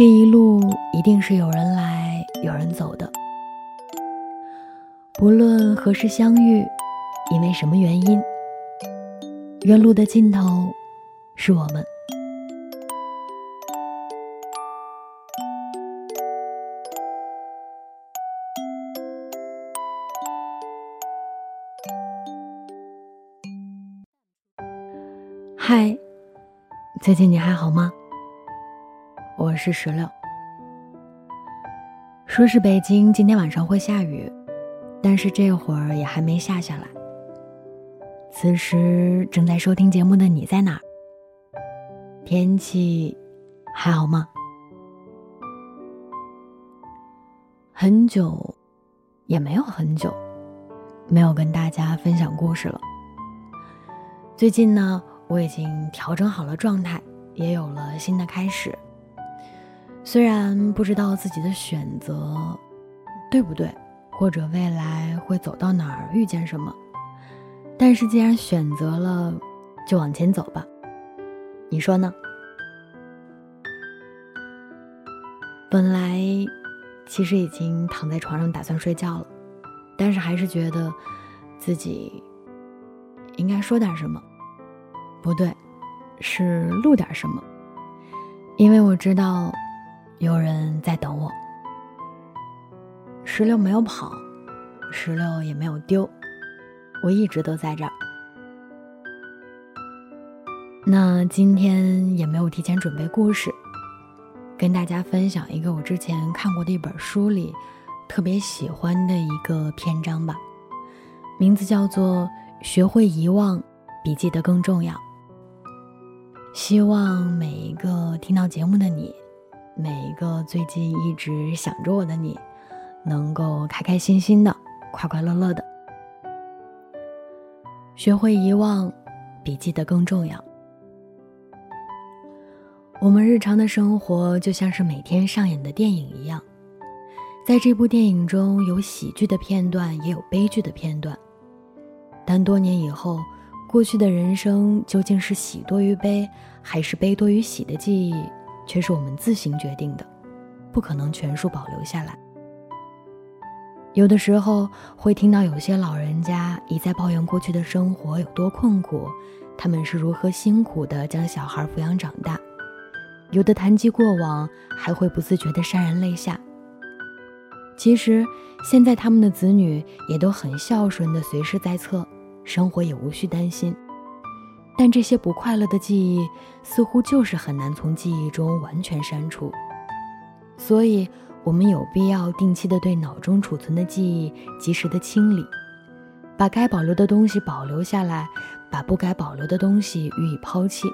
这一路一定是有人来有人走的，不论何时相遇，因为什么原因，原路的尽头是我们。嗨，最近你还好吗？是石榴。说是北京今天晚上会下雨，但是这会儿也还没下下来。此时正在收听节目的你在哪儿？天气还好吗？很久，也没有很久，没有跟大家分享故事了。最近呢，我已经调整好了状态，也有了新的开始。虽然不知道自己的选择对不对，或者未来会走到哪儿，遇见什么，但是既然选择了，就往前走吧。你说呢？本来其实已经躺在床上打算睡觉了，但是还是觉得自己应该说点什么，不对，是录点什么，因为我知道。有人在等我。石榴没有跑，石榴也没有丢，我一直都在这儿。那今天也没有提前准备故事，跟大家分享一个我之前看过的一本书里特别喜欢的一个篇章吧，名字叫做《学会遗忘比记得更重要》。希望每一个听到节目的你。每一个最近一直想着我的你，能够开开心心的、快快乐乐的。学会遗忘，比记得更重要。我们日常的生活就像是每天上演的电影一样，在这部电影中有喜剧的片段，也有悲剧的片段。但多年以后，过去的人生究竟是喜多于悲，还是悲多于喜的记忆？却是我们自行决定的，不可能全数保留下来。有的时候会听到有些老人家一再抱怨过去的生活有多困苦，他们是如何辛苦的将小孩抚养长大；有的谈及过往，还会不自觉的潸然泪下。其实现在他们的子女也都很孝顺的，随时在侧，生活也无需担心。但这些不快乐的记忆，似乎就是很难从记忆中完全删除，所以我们有必要定期的对脑中储存的记忆及时的清理，把该保留的东西保留下来，把不该保留的东西予以抛弃，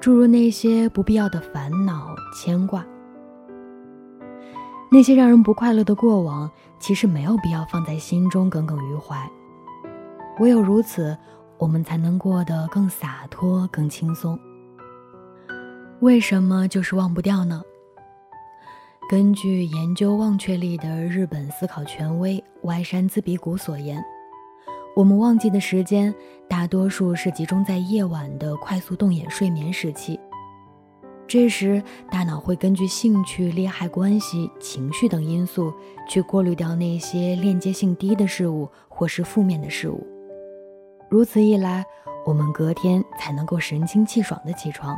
诸如那些不必要的烦恼、牵挂，那些让人不快乐的过往，其实没有必要放在心中耿耿于怀，唯有如此。我们才能过得更洒脱、更轻松。为什么就是忘不掉呢？根据研究忘却力的日本思考权威歪山兹比古所言，我们忘记的时间大多数是集中在夜晚的快速动眼睡眠时期。这时，大脑会根据兴趣、利害关系、情绪等因素去过滤掉那些链接性低的事物或是负面的事物。如此一来，我们隔天才能够神清气爽的起床。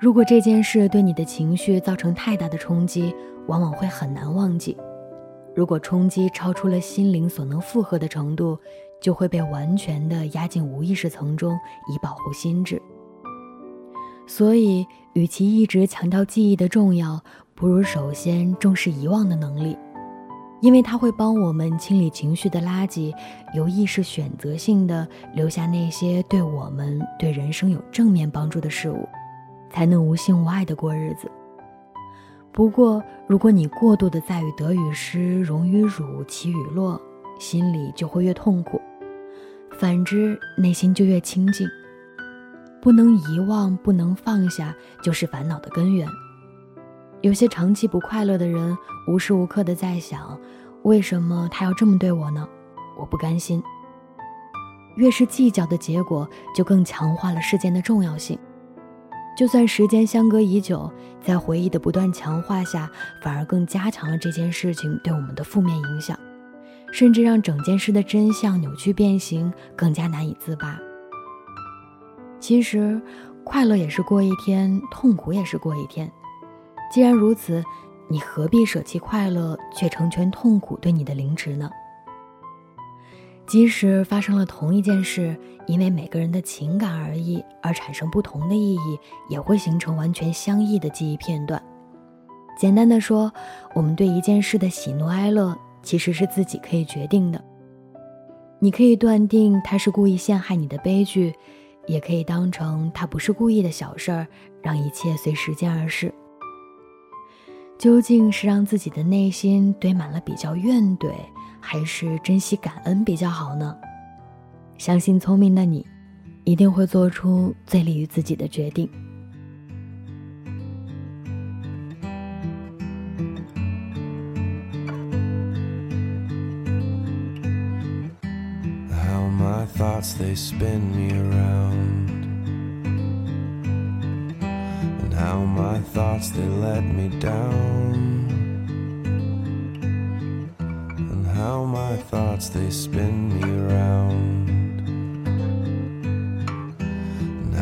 如果这件事对你的情绪造成太大的冲击，往往会很难忘记。如果冲击超出了心灵所能负荷的程度，就会被完全的压进无意识层中，以保护心智。所以，与其一直强调记忆的重要，不如首先重视遗忘的能力。因为它会帮我们清理情绪的垃圾，有意识选择性的留下那些对我们、对人生有正面帮助的事物，才能无心无爱的过日子。不过，如果你过度的在于得与失、荣与辱、起与落，心里就会越痛苦；反之，内心就越清静。不能遗忘，不能放下，就是烦恼的根源。有些长期不快乐的人，无时无刻的在想，为什么他要这么对我呢？我不甘心。越是计较的结果，就更强化了事件的重要性。就算时间相隔已久，在回忆的不断强化下，反而更加强了这件事情对我们的负面影响，甚至让整件事的真相扭曲变形，更加难以自拔。其实，快乐也是过一天，痛苦也是过一天。既然如此，你何必舍弃快乐，却成全痛苦对你的凌迟呢？即使发生了同一件事，因为每个人的情感而异而产生不同的意义，也会形成完全相异的记忆片段。简单的说，我们对一件事的喜怒哀乐其实是自己可以决定的。你可以断定他是故意陷害你的悲剧，也可以当成他不是故意的小事儿，让一切随时间而逝。究竟是让自己的内心堆满了比较怨怼？还是珍惜感恩比较好呢？相信聪明的你，一定会做出最利于自己的决定。how my thoughts they spin me around how my thoughts they let me down. And how my thoughts they spin me around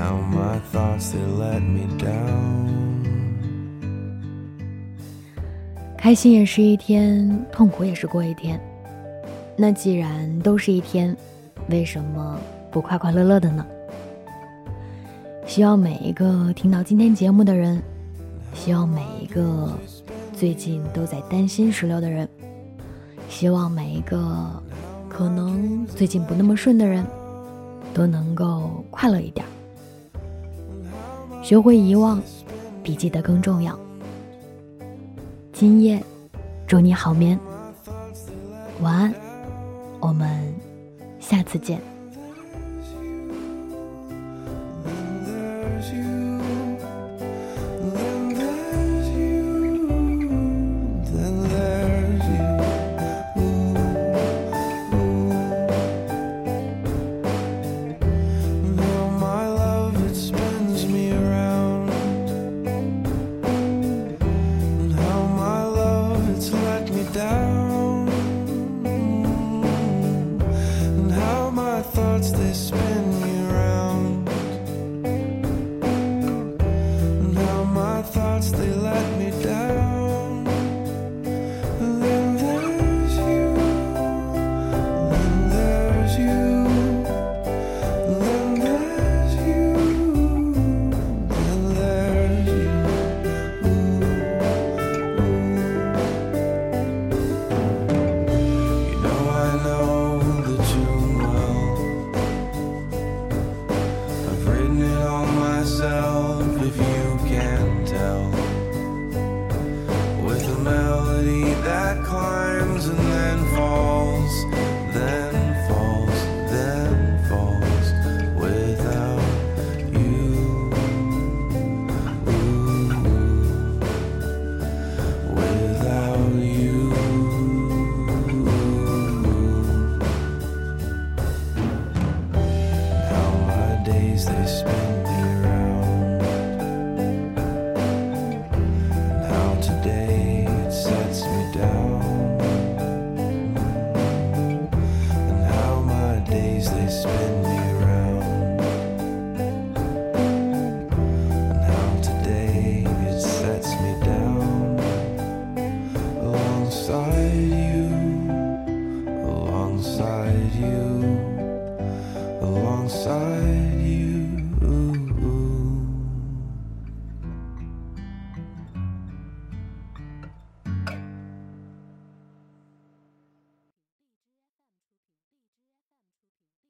how my thoughts they let me down. 开心也是一天痛苦也是过一天。那既然都是一天为什么不快快乐乐的呢？希望每一个听到今天节目的人希望每一个最近都在担心石榴的人希望每一个可能最近不那么顺的人，都能够快乐一点。学会遗忘，比记得更重要。今夜，祝你好眠，晚安，我们下次见。car alongside you, alongside.